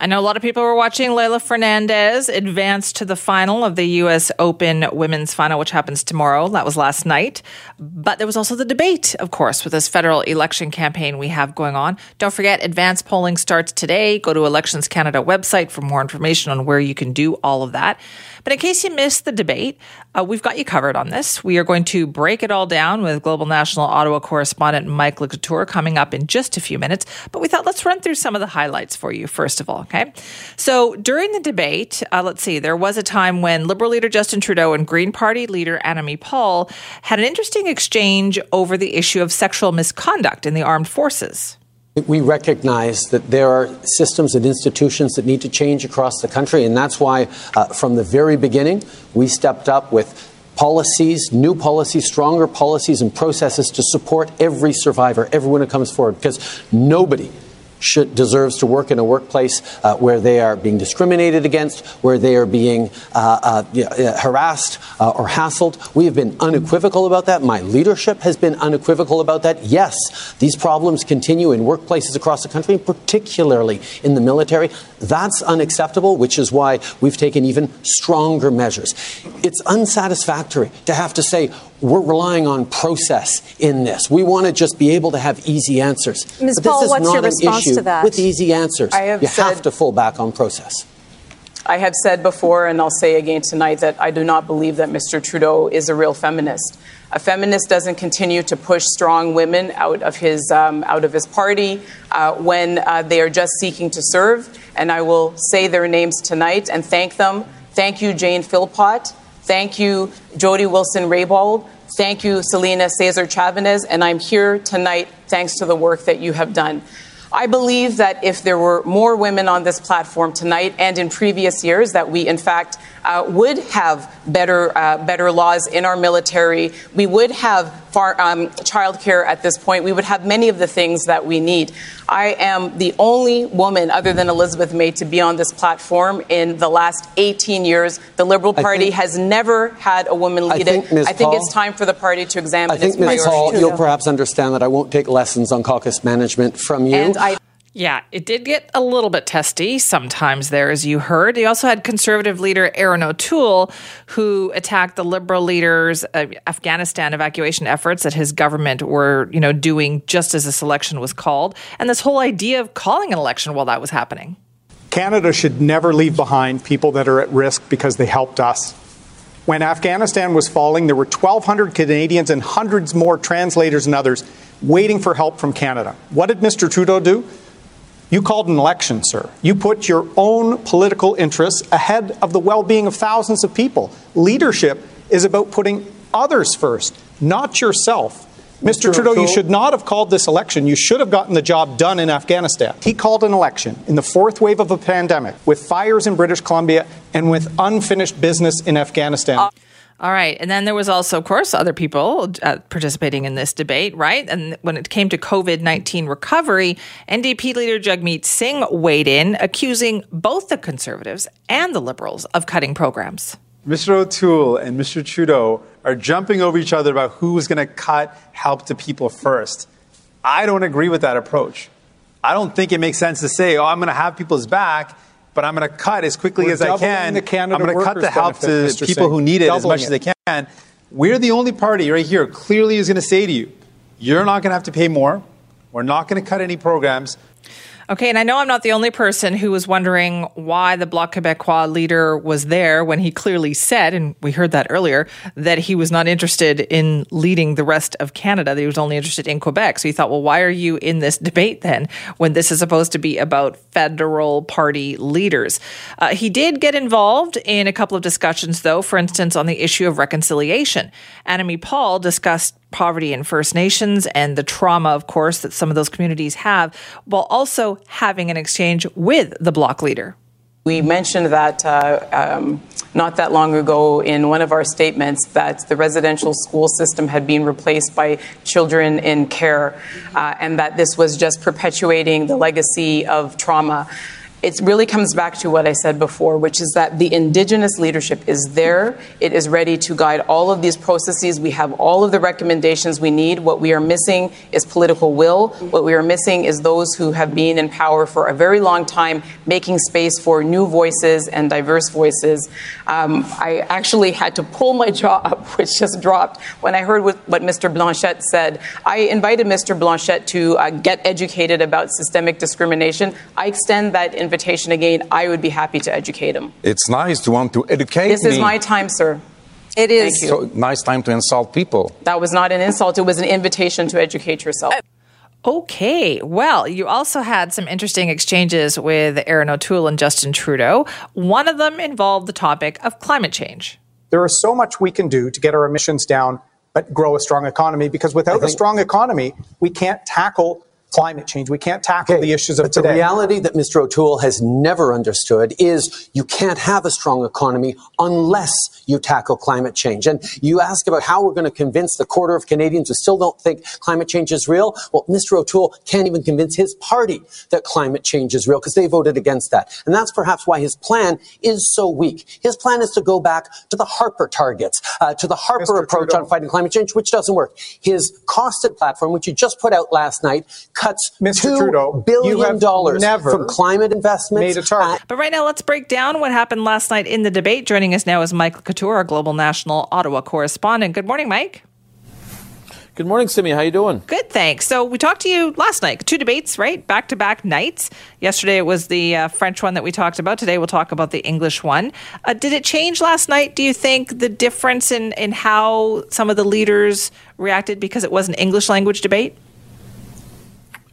I know a lot of people were watching Leylah Fernandez advance to the final of the U.S. Open women's final, which happens tomorrow. That was last night. But there was also the debate, of course, with this federal election campaign we have going on. Don't forget, advance polling starts today. Go to Elections Canada website for more information on where you can do all of that. But in case you missed the debate, uh, we've got you covered on this. We are going to break it all down with Global National Ottawa correspondent Mike Lacouture coming up in just a few minutes. But we thought let's run through some of the highlights for you, first of all. Okay. So during the debate, uh, let's see, there was a time when Liberal leader Justin Trudeau and Green Party leader Annamie Paul had an interesting exchange over the issue of sexual misconduct in the armed forces. We recognize that there are systems and institutions that need to change across the country, and that's why, uh, from the very beginning, we stepped up with policies, new policies, stronger policies, and processes to support every survivor, everyone who comes forward, because nobody should, deserves to work in a workplace uh, where they are being discriminated against, where they are being uh, uh, harassed uh, or hassled. We have been unequivocal about that. My leadership has been unequivocal about that. Yes, these problems continue in workplaces across the country, particularly in the military. That's unacceptable, which is why we've taken even stronger measures. It's unsatisfactory to have to say, we're relying on process in this. We want to just be able to have easy answers. Ms. But Paul, this is what's not your an response issue to that? with easy answers. have you said- have to fall back on process. I have said before, and I'll say again tonight, that I do not believe that Mr. Trudeau is a real feminist. A feminist doesn't continue to push strong women out of his um, out of his party uh, when uh, they are just seeking to serve. And I will say their names tonight and thank them. Thank you, Jane Philpott. Thank you, Jody Wilson Raybould. Thank you, Celina Caesar Chavez. And I'm here tonight thanks to the work that you have done. I believe that if there were more women on this platform tonight and in previous years, that we in fact uh, would have better uh, better laws in our military. We would have far, um, childcare at this point. We would have many of the things that we need. I am the only woman, other than Elizabeth May, to be on this platform in the last 18 years. The Liberal Party think, has never had a woman lead I think, it. Ms. I think Paul, it's time for the party to examine I think, its Ms. priorities. Hall, you'll perhaps understand that I won't take lessons on caucus management from you. Yeah, it did get a little bit testy sometimes there, as you heard. You also had conservative leader Erin O'Toole, who attacked the liberal leaders' uh, Afghanistan evacuation efforts that his government were, you know, doing just as this election was called, and this whole idea of calling an election while that was happening. Canada should never leave behind people that are at risk because they helped us. When Afghanistan was falling, there were 1,200 Canadians and hundreds more translators and others waiting for help from Canada. What did Mr. Trudeau do? You called an election, sir. You put your own political interests ahead of the well being of thousands of people. Leadership is about putting others first, not yourself. Mr. Mr. Trudeau, you should not have called this election. You should have gotten the job done in Afghanistan. He called an election in the fourth wave of a pandemic with fires in British Columbia and with unfinished business in Afghanistan. Uh, All right. And then there was also, of course, other people uh, participating in this debate, right? And when it came to COVID 19 recovery, NDP leader Jagmeet Singh weighed in, accusing both the Conservatives and the Liberals of cutting programs. Mr. O'Toole and Mr. Trudeau are jumping over each other about who is going to cut help to people first. I don't agree with that approach. I don't think it makes sense to say, oh, I'm going to have people's back, but I'm going to cut as quickly We're as I can. the Canada I'm going to cut the help to Mr. people Singh. who need it as Doubling much as they can. We're the only party right here clearly is going to say to you, you're not going to have to pay more. We're not going to cut any programs. Okay, and I know I'm not the only person who was wondering why the Bloc Québécois leader was there when he clearly said, and we heard that earlier, that he was not interested in leading the rest of Canada, that he was only interested in Quebec. So you thought, well, why are you in this debate then when this is supposed to be about federal party leaders? Uh, he did get involved in a couple of discussions, though, for instance, on the issue of reconciliation. Annamie Paul discussed poverty in First Nations and the trauma, of course, that some of those communities have, while also having an exchange with the bloc leader. We mentioned that uh, um, not that long ago in one of our statements that the residential school system had been replaced by children in care uh, and that this was just perpetuating the legacy of trauma. It really comes back to what I said before, which is that the indigenous leadership is there. It is ready to guide all of these processes. We have all of the recommendations we need. What we are missing is political will. What we are missing is those who have been in power for a very long time, making space for new voices and diverse voices. Um, I actually had to pull my jaw up, which just dropped, when I heard what, Mr. Blanchet said. I invited Mr. Blanchet to uh, get educated about systemic discrimination. I extend that invitation again, I would be happy to educate him. It's nice to want to educate This me. is my time, sir. It is. Thank you. so nice time to insult people. That was not an insult, it was an invitation to educate yourself. Uh, okay. Well, you also had some interesting exchanges with Erin O'Toole and Justin Trudeau. One of them involved the topic of climate change. There is so much we can do to get our emissions down, but grow a strong economy because without a strong economy, we can't tackle climate change. We can't tackle the issues of but the today. reality that Mr. O'Toole has never understood is you can't have a strong economy unless you tackle climate change. And you ask about how we're going to convince the quarter of Canadians who still don't think climate change is real. Well, Mr. O'Toole can't even convince his party that climate change is real because they voted against that. And that's perhaps why his plan is so weak. His plan is to go back to the Harper targets, uh, to the Harper Mr. approach Trudeau. on fighting climate change, which doesn't work. His costed platform, which he just put out last night, cuts Mr. two Trudeau, billion you have dollars never from climate investments. made a target. But right now, let's break down what happened last night in the debate. Joining us now is Mike Lacouture, our Global National Ottawa correspondent. Good morning, Mike. Good morning, Simi. How you doing? Good, thanks. So we talked to you last night. Two debates, right? Back to back nights. Yesterday it was the uh, French one that we talked about. Today we'll talk about the English one. Uh, did it change last night? Do you think the difference in in how some of the leaders reacted because it was an English language debate?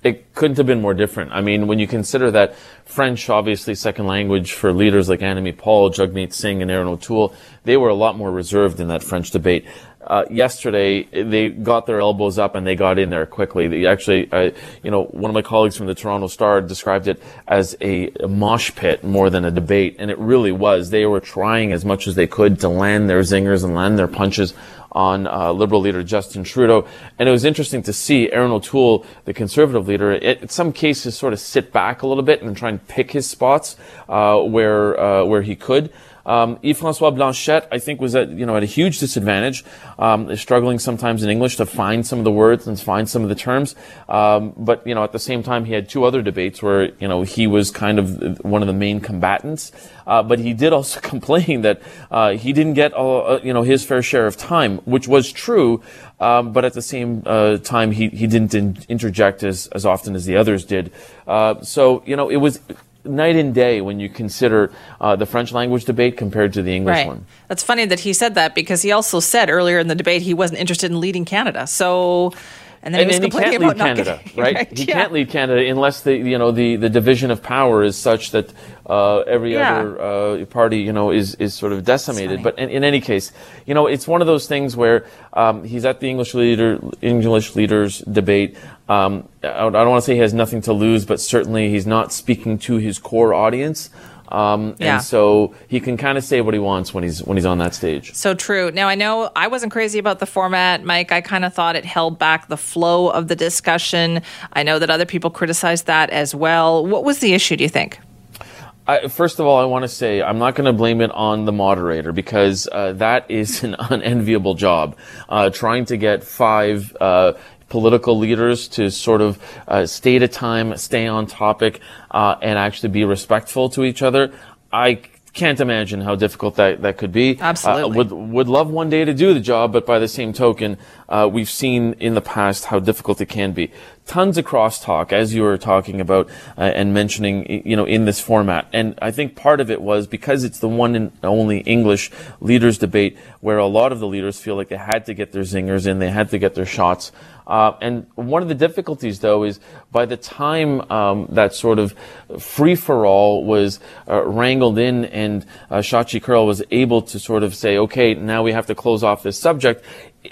It couldn't have been more different. I mean, when you consider that French, obviously second language for leaders like Annamie Paul, Jagmeet Singh, and Erin O'Toole, they were a lot more reserved in that French debate. Uh, yesterday, they got their elbows up and they got in there quickly. They actually, uh, you know, one of my colleagues from the Toronto Star described it as a, a mosh pit more than a debate, and it really was. They were trying as much as they could to land their zingers and land their punches on uh, Liberal leader Justin Trudeau. And it was interesting to see Erin O'Toole, the Conservative leader, it, in some cases sort of sit back a little bit and try and pick his spots uh, where uh, where he could. Um, Yves-François Blanchet, I think, was at you know at a huge disadvantage, um, struggling sometimes in English to find some of the words and find some of the terms. Um, but you know, at the same time, he had two other debates where you know he was kind of one of the main combatants. Uh, but he did also complain that uh, he didn't get uh, you know his fair share of time, which was true. Um, but at the same uh, time, he he didn't in- interject as as often as the others did. Uh, so you know, it was night and day when you consider uh, the French language debate compared to the English right. one. That's funny that he said that because he also said earlier in the debate he wasn't interested in leading Canada. So, and then and, he was complaining can't about not Canada, getting- right? He yeah. can't lead Canada unless the you know the, the division of power is such that uh, every Yeah. other uh, party you know is is sort of decimated. But in, in any case, you know it's one of those things where um, he's at the English leader English leaders debate. Um, I don't want to say he has nothing to lose, but certainly he's not speaking to his core audience. Um, Yeah. And so he can kind of say what he wants when he's when he's on that stage. So true. Now, I know I wasn't crazy about the format, Mike. I kind of thought it held back the flow of the discussion. I know that other people criticized that as well. What was the issue, do you think? I, first of all, I want to say I'm not going to blame it on the moderator because uh, that is an unenviable job. Uh, trying to get five uh, political leaders to sort of uh, stay at time, stay on topic, uh, and actually be respectful to each other. I can't imagine how difficult that, that could be. Absolutely. Uh, would would love one day to do the job, but by the same token, uh, we've seen in the past how difficult it can be. Tons of crosstalk, as you were talking about uh, and mentioning, you know, in this format. And I think part of it was because it's the one and only English leaders debate where a lot of the leaders feel like they had to get their zingers in, they had to get their shots. Uh, and one of the difficulties, though, is by the time um, that sort of free for all was uh, wrangled in, and uh, Shachi Kurl was able to sort of say, "Okay, now we have to close off this subject."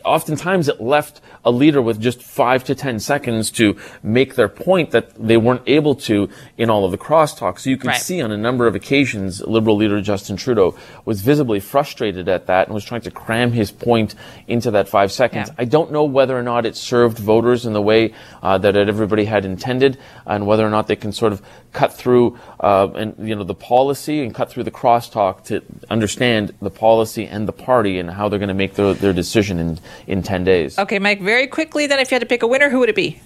Oftentimes it left a leader with just five to ten seconds to make their point that they weren't able to in all of the crosstalk. So you can Right. see on a number of occasions, Liberal leader Justin Trudeau was visibly frustrated at that and was trying to cram his point into that five seconds. Yeah. I don't know whether or not it served voters in the way uh, that everybody had intended, and whether or not they can sort of cut through uh, and you know the policy and cut through the crosstalk to understand the policy and the party and how they're going to make their, their decision in in ten days. Okay, Mike, very quickly then, if you had to pick a winner, who would it be?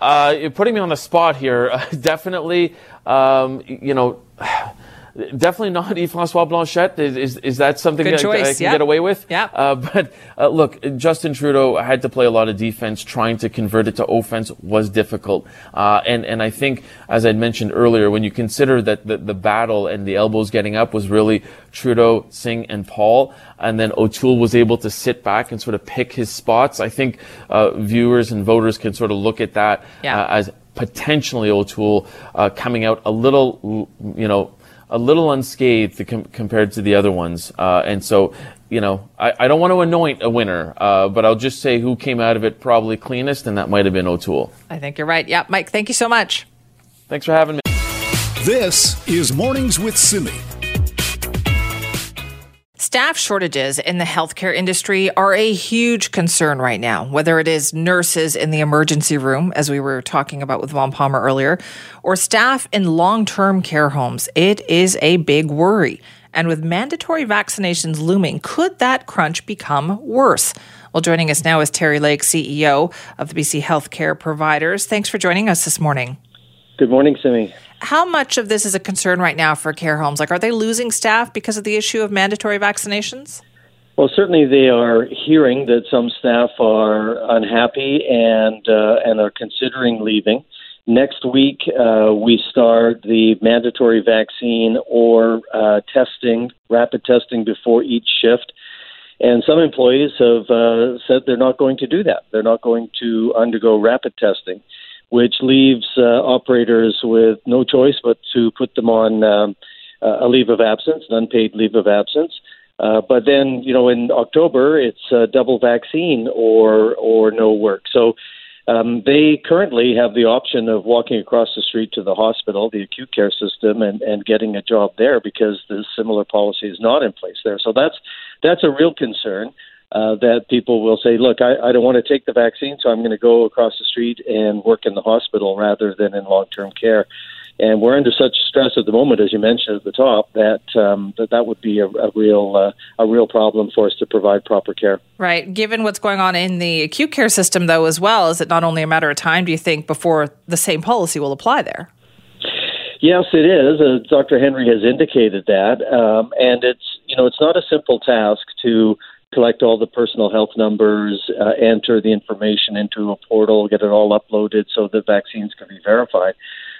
Uh, you're putting me on the spot here. definitely, um, you know, definitely not Yves Francois Blanchet. Is, is, is that something Good that I choice, can yeah. get away with? Yeah. Uh, but uh, look, Justin Trudeau had to play a lot of defense. Trying to convert it to offense was difficult. Uh, and, and I think, as I mentioned earlier, when you consider that the, the battle and the elbows getting up was really Trudeau, Singh, and Paul, and then O'Toole was able to sit back and sort of pick his spots, I think uh, viewers and voters can sort of look at that Yeah. uh, as potentially O'Toole uh, coming out a little, you know, a little unscathed com- compared to the other ones. Uh, and so, you know, I, I don't want to anoint a winner, uh, but I'll just say who came out of it probably cleanest, and that might have been O'Toole. I think you're right. Yeah, Mike, thank you so much. Thanks for having me. This is Mornings with Simi. Staff shortages in the healthcare industry are a huge concern right now, whether it is nurses in the emergency room, as we were talking about with Vaughn Palmer earlier, or staff in long term care homes. It is a big worry. And with mandatory vaccinations looming, could that crunch become worse? Well, joining us now is Terry Lake, CEO of the BC Healthcare Providers. Thanks for joining us this morning. Good morning, Simi. How much of this is a concern right now for care homes? Like, are they losing staff because of the issue of mandatory vaccinations? Well, certainly they are hearing that some staff are unhappy and uh, and are considering leaving. Next week, uh, we start the mandatory vaccine or uh, testing, rapid testing before each shift. And some employees have uh, said they're not going to do that. They're not going to undergo rapid testing, which leaves uh, operators with no choice but to put them on um, uh, a leave of absence, an unpaid leave of absence. Uh, but then, you know, in October, it's uh, double vaccine or or no work. So um, they currently have the option of walking across the street to the hospital, the acute care system, and, and getting a job there because the similar policy is not in place there. So that's that's a real concern. Uh, that people will say, look, I, I don't want to take the vaccine, so I'm going to go across the street and work in the hospital rather than in long-term care. And we're under such stress at the moment, as you mentioned at the top, that um, that that would be a, a real uh, a real problem for us to provide proper care. Right. Given what's going on in the acute care system, though, as well, is it not only a matter of time, do you think, before the same policy will apply there? Yes, it is. Uh, Dr. Henry has indicated that, um, and it's you know it's not a simple task to collect all the personal health numbers, uh, enter the information into a portal, get it all uploaded so the vaccines can be verified.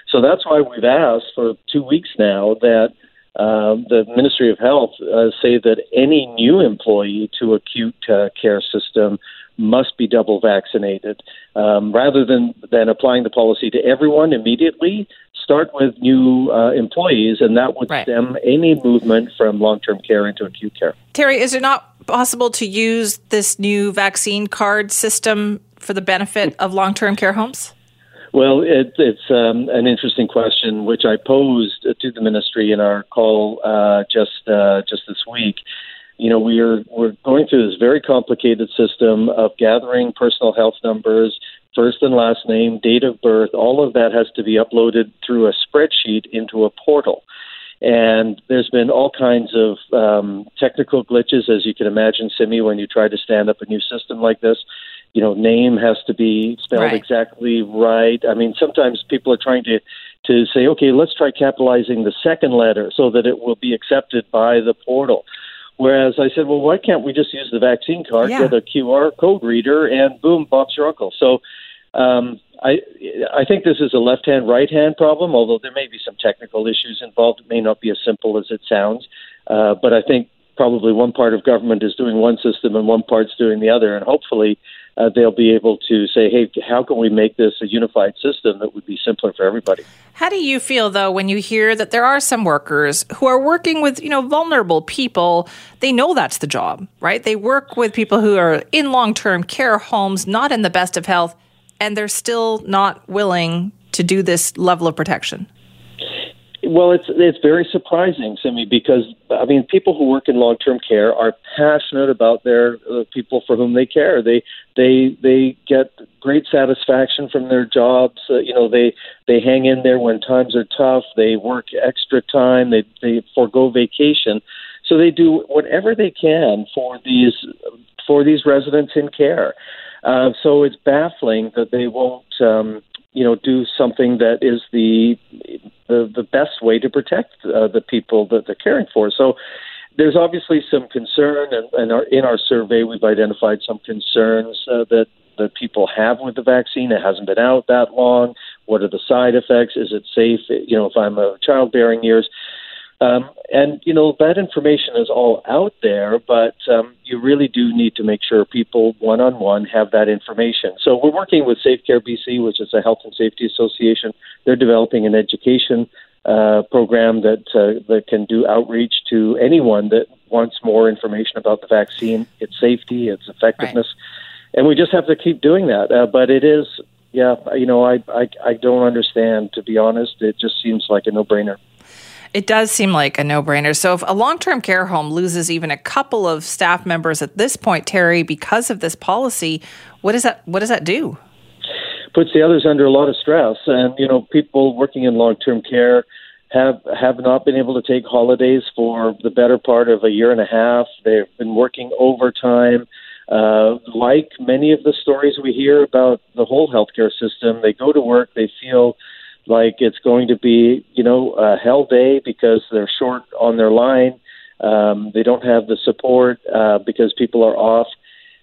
So that's why we've asked for two weeks now that um, the Ministry of Health uh, say that any new employee to acute uh, care system must be double vaccinated. Um, rather than, than applying the policy to everyone immediately, start with new uh, employees, and that would Right. stem any movement from long term care into acute care. Terry, is it not possible to use this new vaccine card system for the benefit of long term care homes? Well, it, it's um, an interesting question, which I posed to the ministry in our call uh, just uh, just this week. You know, we're we're going through this very complicated system of gathering personal health numbers, first and last name, date of birth. All of that has to be uploaded through a spreadsheet into a portal. And there's been all kinds of um, technical glitches, as you can imagine, Simi, when you try to stand up a new system like this. You know, name has to be spelled Right. exactly right. I mean, sometimes people are trying to to say, okay, let's try capitalizing the second letter so that it will be accepted by the portal. Whereas I said, well, why can't we just use the vaccine card, Yeah. get a QR code reader, and boom, Bob's your uncle. So um, I I think this is a left hand right hand problem. Although there may be some technical issues involved, it may not be as simple as it sounds. Uh, but I think probably one part of government is doing one system and one part's doing the other, and hopefully uh, they'll be able to say, hey, how can we make this a unified system that would be simpler for everybody? How do you feel though when you hear that there are some workers who are working with, you know, vulnerable people? They know that's the job, right? They work with people who are in long-term care homes, not in the best of health, and they're still not willing to do this level of protection. Well, it's it's very surprising me because I mean, people who work in long term care are passionate about their uh, people for whom they care. They they they get great satisfaction from their jobs. Uh, you know, they they hang in there when times are tough. They work extra time. They they forego vacation, so they do whatever they can for these for these residents in care. Uh, so it's baffling that they won't. Um, you know, do something that is the the, the best way to protect uh, the people that they're caring for. So there's obviously some concern, and, and our, in our survey, we've identified some concerns uh, that that people have with the vaccine. It hasn't been out that long. What are the side effects? Is it safe? You know, if I'm a childbearing years. Um, and you know that information is all out there, but um, you really do need to make sure people one on one have that information. So we're working with Safe Care BC, which is a health and safety association. They're developing an education uh, program that uh, that can do outreach to anyone that wants more information about the vaccine, its safety, its effectiveness, right. and we just have to keep doing that. Uh, but it is, yeah, you know, I, I I don't understand to be honest. It just seems like a no brainer. It does seem like a no brainer. So, if a long term care home loses even a couple of staff members at this point, Terry, because of this policy, what does that what does that do? Puts the others under a lot of stress, and you know, people working in long term care have have not been able to take holidays for the better part of a year and a half. They've been working overtime. Uh, like many of the stories we hear about the whole healthcare system, they go to work, they feel like it's going to be, you know, a hell day because they're short on their line. Um, they don't have the support uh, because people are off.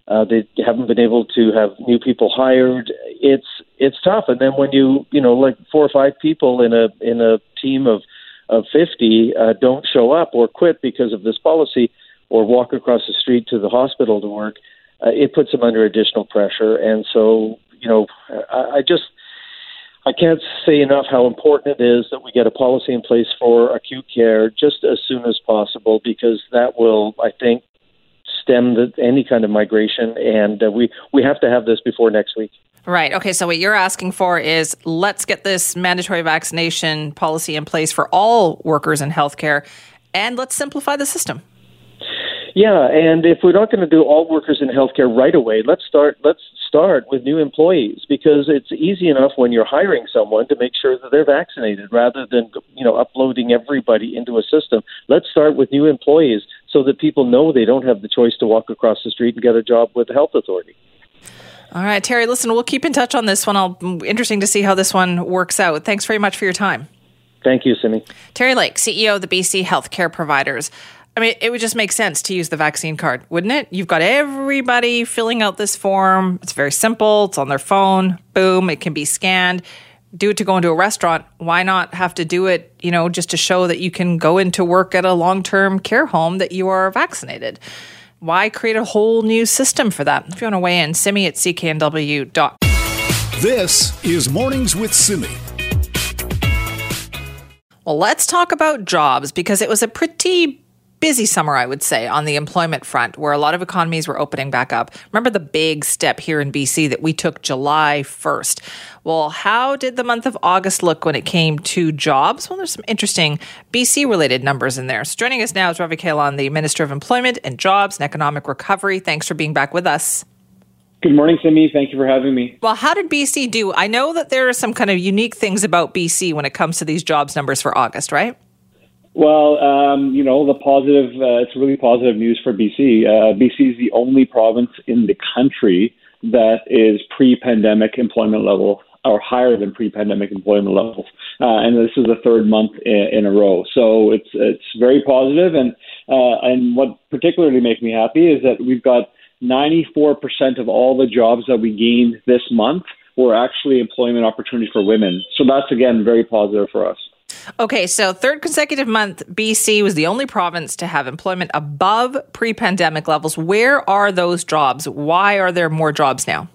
Uh, they haven't been able to have new people hired. It's it's tough. And then when you you know like four or five people in a in a team of of 50 uh, don't show up or quit because of this policy or walk across the street to the hospital to work, uh, it puts them under additional pressure. And so you know I, I just I can't say enough how important it is that we get a policy in place for acute care just as soon as possible because that will, I think, stem the, any kind of migration, and uh, we we have to have this before next week. Right. Okay. So what you're asking for is let's get this mandatory vaccination policy in place for all workers in healthcare, and let's simplify the system. Yeah, and if we're not going to do all workers in healthcare right away, let's start. Let's start with new employees because it's easy enough when you're hiring someone to make sure that they're vaccinated rather than you know uploading everybody into a system. Let's start with new employees so that people know they don't have the choice to walk across the street and get a job with the health authority. All right, Terry, listen, we'll keep in touch on this one. I'll interesting to see how this one works out. Thanks very much for your time. Thank you, Simi. Terry Lake, CEO of the BC Healthcare Providers. I mean, it would just make sense to use the vaccine card, wouldn't it? You've got everybody filling out this form. It's very simple. It's on their phone. Boom, it can be scanned. Do it to go into a restaurant. Why not have to do it, you know, just to show that you can go into work at a long term care home that you are vaccinated? Why create a whole new system for that? If you want to weigh in, simi at cknw.com. This is Mornings with Simi. Well, let's talk about jobs because it was a pretty busy summer, I would say, on the employment front, where a lot of economies were opening back up. Remember the big step here in BC that we took July 1st. Well, how did the month of August look when it came to jobs? Well, there's some interesting BC related numbers in there. So joining us now is Ravi Kahlon, the Minister of Employment and Jobs and Economic Recovery. Thanks for being back with us. Good morning, Simi. Thank you for having me. Well, how did BC do? I know that there are some kind of unique things about BC when it comes to these jobs numbers for August, right? Well, um, you know, the positive, uh, it's really positive news for BC. Uh, BC is the only province in the country that is pre pandemic employment level or higher than pre pandemic employment levels. Uh, and this is the third month in, in, a row. So it's, it's very positive. And, uh, and what particularly makes me happy is that we've got 94% of all the jobs that we gained this month were actually employment opportunities for women. So that's, again, very positive for us. Okay, so third consecutive month, BC was the only province to have employment above pre pandemic levels. Where are those jobs? Why are there more jobs now?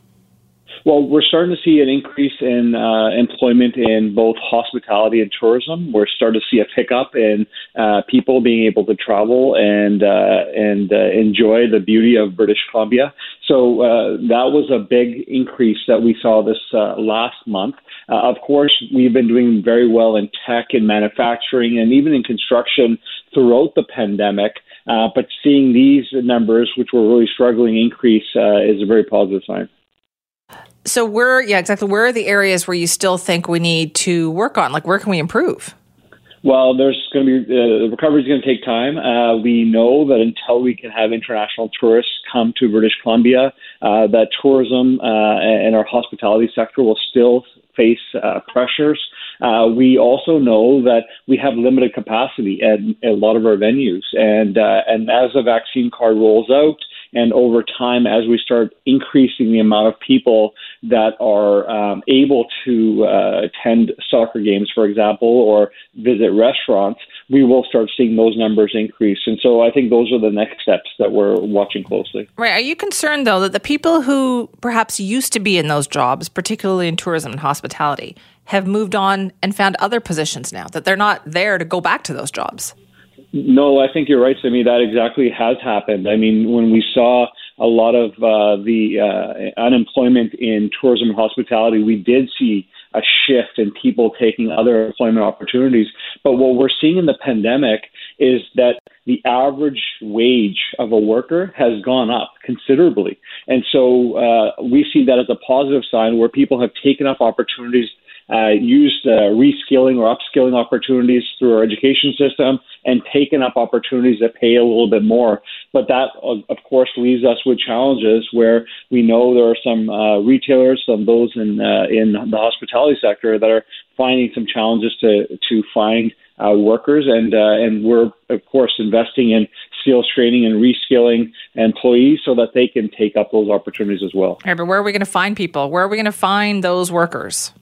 Well, we're starting to see an increase in uh, employment in both hospitality and tourism. We're starting to see a pickup in uh, people being able to travel and uh, and uh, enjoy the beauty of British Columbia. So uh, that was a big increase that we saw this uh, last month. Uh, of course, we've been doing very well in tech and manufacturing and even in construction throughout the pandemic. but seeing these numbers, which were really struggling, increase is a very positive sign. So where, yeah, exactly. Where are the areas where you still think we need to work on? Like, where can we improve? Well, there's going to be uh, the recovery is going to take time. Uh, we know that until we can have international tourists come to British Columbia, uh, that tourism uh, and our hospitality sector will still face uh, pressures. Uh, we also know that we have limited capacity at, at a lot of our venues, and and as the vaccine card rolls out, and over time, as we start increasing the amount of people that are um, able to uh, attend soccer games, for example, or visit restaurants, we will start seeing those numbers increase. And so I think those are the next steps that we're watching closely. Right. Are you concerned, though, that the people who perhaps used to be in those jobs, particularly in tourism and hospitality, have moved on and found other positions now, that they're not there to go back to those jobs? No, I think you're right, Simi. That exactly has happened. I mean, when we saw a lot of uh, the uh, unemployment in tourism and hospitality, we did see a shift in people taking other employment opportunities. But what we're seeing in the pandemic is that the average wage of a worker has gone up considerably. And so uh, we see that as a positive sign where people have taken up opportunities used uh, reskilling or upskilling opportunities through our education system and taken up opportunities that pay a little bit more. But that, of course, leaves us with challenges where we know there are some uh, retailers, some those in uh, in the hospitality sector that are finding some challenges to to find uh, workers, and uh, and we're of course investing in skills training and reskilling employees so that they can take up those opportunities as well. But where are we going to find people? Where are we going to find those workers?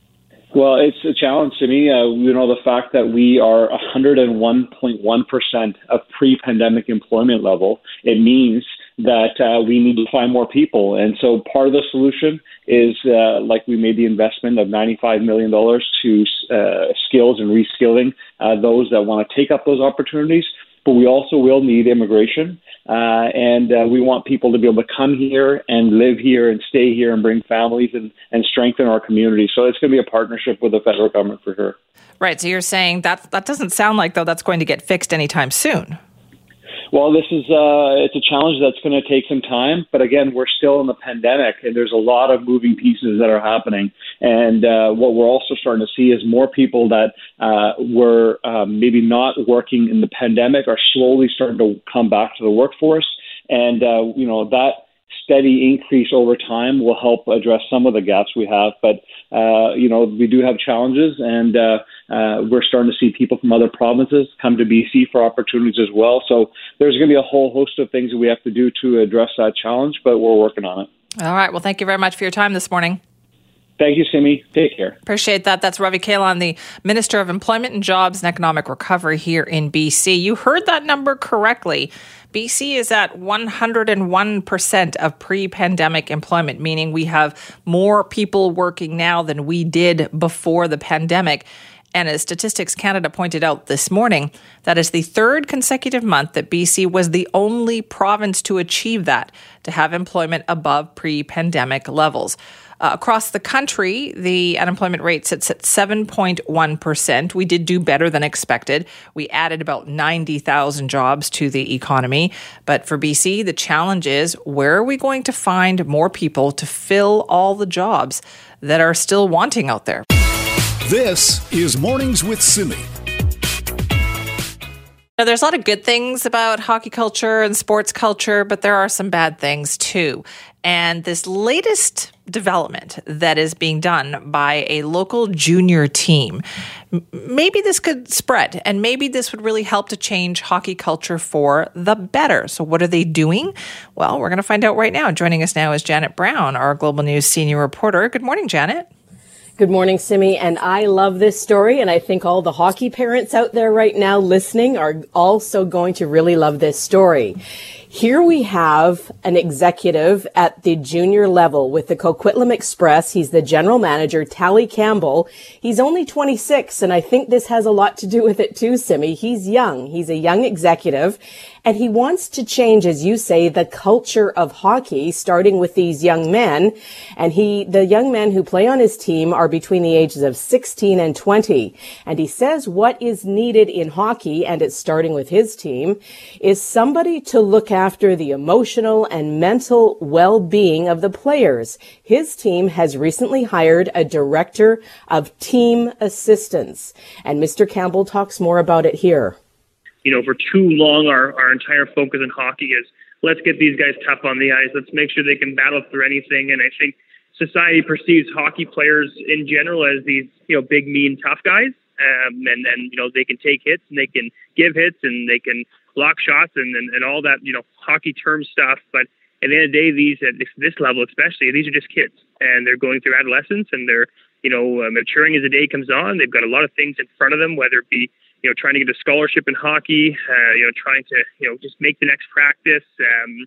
Well, it's a challenge to me. Uh, you know, the fact that we are 101.1% of pre pandemic employment level, it means that uh, we need to find more people. And so part of the solution is uh, like we made the investment of $95 million to uh, skills and reskilling uh, those that want to take up those opportunities. But we also will need immigration. Uh, and uh, we want people to be able to come here and live here and stay here and bring families and, and strengthen our community. So it's going to be a partnership with the federal government for sure. Right. So you're saying that that doesn't sound like though that's going to get fixed anytime soon. Well, this is uh, it's a challenge that's going to take some time, but again, we're still in the pandemic, and there's a lot of moving pieces that are happening. And uh, what we're also starting to see is more people that uh, were um, maybe not working in the pandemic are slowly starting to come back to the workforce, and uh, you know that steady increase over time will help address some of the gaps we have. But uh, you know, we do have challenges, and uh, uh, we're starting to see people from other provinces come to BC for opportunities as well. So there's going to be a whole host of things that we have to do to address that challenge, but we're working on it. All right. Well, thank you very much for your time this morning. Thank you, Simi. Take care. Appreciate that. That's Ravi Kahlon, the Minister of Employment and Jobs and Economic Recovery here in BC. You heard that number correctly. BC is at 101% of pre pandemic employment, meaning we have more people working now than we did before the pandemic. And as Statistics Canada pointed out this morning, that is the third consecutive month that BC was the only province to achieve that, to have employment above pre pandemic levels. Uh, across the country, the unemployment rate sits at 7.1%. We did do better than expected. We added about 90,000 jobs to the economy. But for BC, the challenge is where are we going to find more people to fill all the jobs that are still wanting out there? This is Mornings with Simi. Now, there's a lot of good things about hockey culture and sports culture, but there are some bad things too. And this latest development that is being done by a local junior team, maybe this could spread and maybe this would really help to change hockey culture for the better. So, what are they doing? Well, we're going to find out right now. Joining us now is Janet Brown, our Global News senior reporter. Good morning, Janet. Good morning, Simi. And I love this story. And I think all the hockey parents out there right now listening are also going to really love this story. Here we have an executive at the junior level with the Coquitlam Express. He's the general manager, Tali Campbell. He's only 26, and I think this has a lot to do with it too, Simi. He's young. He's a young executive, and he wants to change, as you say, the culture of hockey, starting with these young men. And he, the young men who play on his team are between the ages of 16 and 20. And he says what is needed in hockey, and it's starting with his team, is somebody to look after the emotional and mental well-being of the players. His team has recently hired a director of team assistance. And Mr. Campbell talks more about it here you know, for too long, our, our entire focus in hockey is let's get these guys tough on the ice. Let's make sure they can battle through anything. And I think society perceives hockey players in general as these, you know, big, mean, tough guys. Um, and, and, you know, they can take hits and they can give hits and they can block shots and, and, and all that, you know, hockey term stuff. But at the end of the day, these, at this level especially, these are just kids and they're going through adolescence and they're, you know, uh, maturing as the day comes on. They've got a lot of things in front of them, whether it be, you know, trying to get a scholarship in hockey, uh, you know, trying to, you know, just make the next practice, um,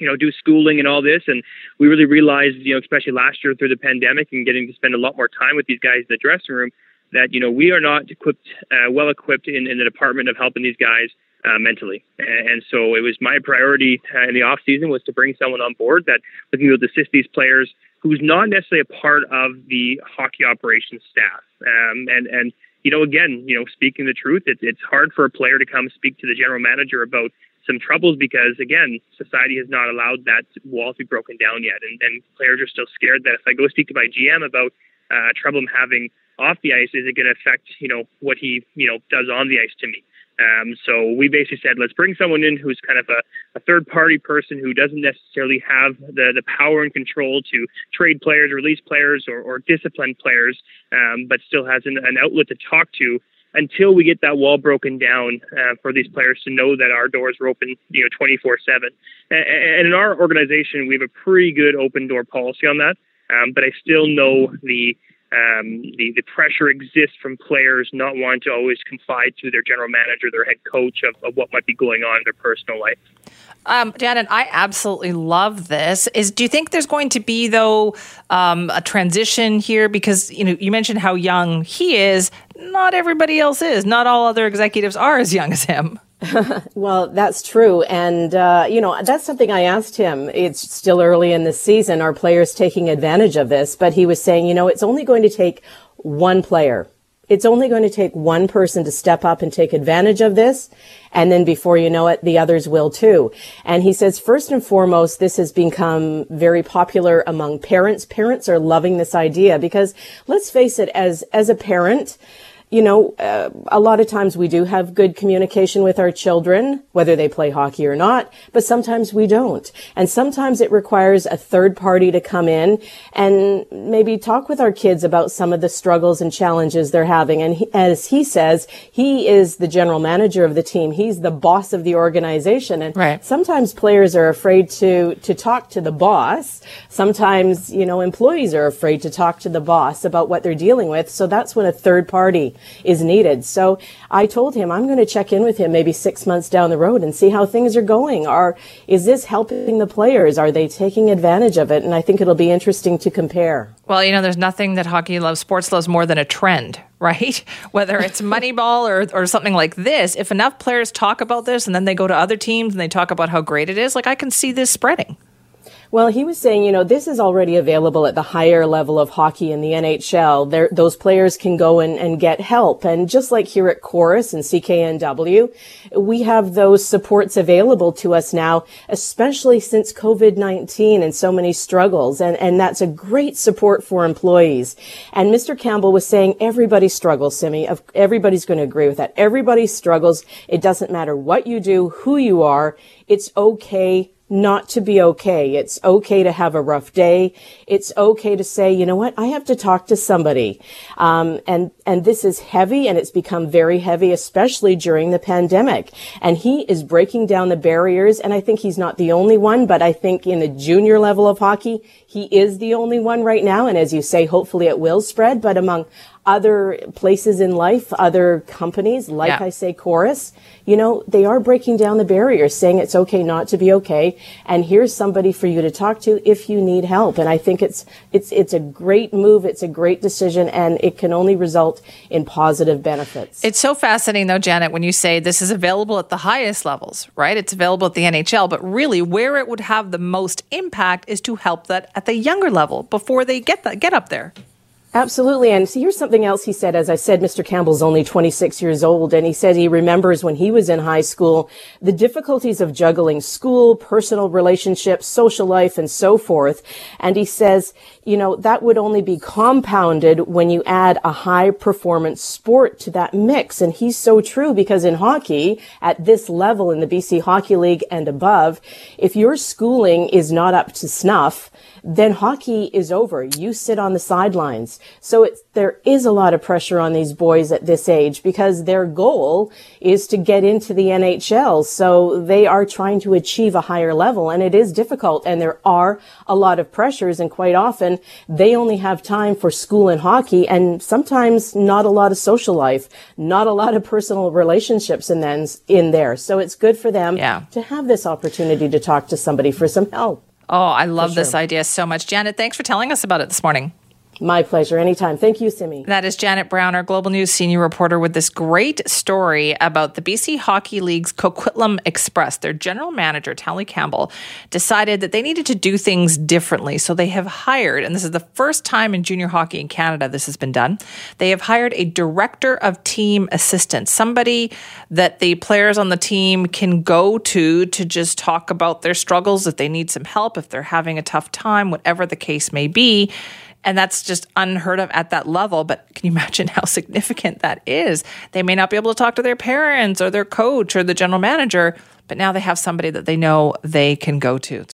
you know, do schooling and all this. And we really realized, you know, especially last year through the pandemic and getting to spend a lot more time with these guys in the dressing room, that, you know, we are not equipped, uh, well equipped in, in the department of helping these guys uh, mentally. And so it was my priority in the off season was to bring someone on board that was going to be able to assist these players who's not necessarily a part of the hockey operations staff. Um, and, and, you know, again, you know, speaking the truth, it, it's hard for a player to come speak to the general manager about some troubles because, again, society has not allowed that wall to be broken down yet, and, and players are still scared that if I go speak to my GM about uh, trouble I'm having off the ice, is it going to affect, you know, what he, you know, does on the ice to me? Um, so we basically said, let's bring someone in who's kind of a, a third party person who doesn't necessarily have the, the power and control to trade players, release players, or, or discipline players, um, but still has an, an, outlet to talk to until we get that wall broken down uh, for these players to know that our doors are open, you know, 24 7. And in our organization, we have a pretty good open door policy on that. Um, but I still know the um, the, the pressure exists from players not wanting to always confide to their general manager, their head coach, of, of what might be going on in their personal life. Um, I absolutely love this. Is do you think there's going to be though um, a transition here? Because you know you mentioned how young he is. Not everybody else is. Not all other executives are as young as him. well, that's true. And, uh, you know, that's something I asked him. It's still early in the season. Are players taking advantage of this? But he was saying, you know, it's only going to take one player. It's only going to take one person to step up and take advantage of this. And then before you know it, the others will too. And he says, first and foremost, this has become very popular among parents. Parents are loving this idea because let's face it, as, as a parent, you know, uh, a lot of times we do have good communication with our children, whether they play hockey or not, but sometimes we don't. And sometimes it requires a third party to come in and maybe talk with our kids about some of the struggles and challenges they're having. And he, as he says, he is the general manager of the team. He's the boss of the organization. And right. sometimes players are afraid to, to talk to the boss. Sometimes, you know, employees are afraid to talk to the boss about what they're dealing with. So that's when a third party is needed. So I told him I'm going to check in with him maybe six months down the road and see how things are going. Are is this helping the players? Are they taking advantage of it? And I think it'll be interesting to compare. Well, you know, there's nothing that hockey loves, sports loves more than a trend, right? Whether it's Moneyball or, or something like this, if enough players talk about this and then they go to other teams and they talk about how great it is, like I can see this spreading. Well, he was saying, you know, this is already available at the higher level of hockey in the NHL. There, those players can go and, and get help. And just like here at Corus and CKNW, we have those supports available to us now, especially since COVID-19 and so many struggles. And, and that's a great support for employees. And Mr. Campbell was saying everybody struggles, Simi. Everybody's going to agree with that. Everybody struggles. It doesn't matter what you do, who you are. It's okay not to be okay. It's okay to have a rough day. It's okay to say, you know what, I have to talk to somebody. Um, and, and this is heavy and it's become very heavy, especially during the pandemic. And he is breaking down the barriers. And I think he's not the only one, but I think in the junior level of hockey, he is the only one right now. And as you say, hopefully it will spread, but among other places in life, other companies, like Yeah. I say, Corus, you know, they are breaking down the barriers, saying it's okay not to be okay. And here's somebody for you to talk to if you need help. And I think it's, it's, it's a great move. It's a great decision and it can only result in positive benefits. It's so fascinating, though, Janet, when you say this is available at the highest levels, right? It's available at the NHL, but really where it would have the most impact is to help that at the younger level before they get that get up there. Absolutely. And see, here's something else he said. As I said, Mr. Campbell's only 26 years old, and he said he remembers when he was in high school the difficulties of juggling school, personal relationships, social life, and so forth. And he says, you know, that would only be compounded when you add a high performance sport to that mix. And he's so true because in hockey, at this level in the BC Hockey League and above, if your schooling is not up to snuff, then hockey is over. You sit on the sidelines. So it's, there is a lot of pressure on these boys at this age because their goal is to get into the NHL. So they are trying to achieve a higher level and it is difficult and there are a lot of pressures and quite often they only have time for school and hockey and sometimes not a lot of social life, not a lot of personal relationships in then in there. So it's good for them yeah. to have this opportunity to talk to somebody for some help. Oh, I love this idea so much. Janet, thanks for telling us about it this morning. My pleasure. Anytime. Thank you, Simi. That is Janet Brown, our Global News senior reporter, with this great story about the BC Hockey League's Coquitlam Express. Their general manager, Tali Campbell, decided that they needed to do things differently. So they have hired, and this is the first time in junior hockey in Canada this has been done, they have hired a director of team assistance, somebody that the players on the team can go to to just talk about their struggles, if they need some help, if they're having a tough time, whatever the case may be. And that's just unheard of at that level. But can you imagine how significant that is? They may not be able to talk to their parents or their coach or the general manager, but now they have somebody that they know they can go to.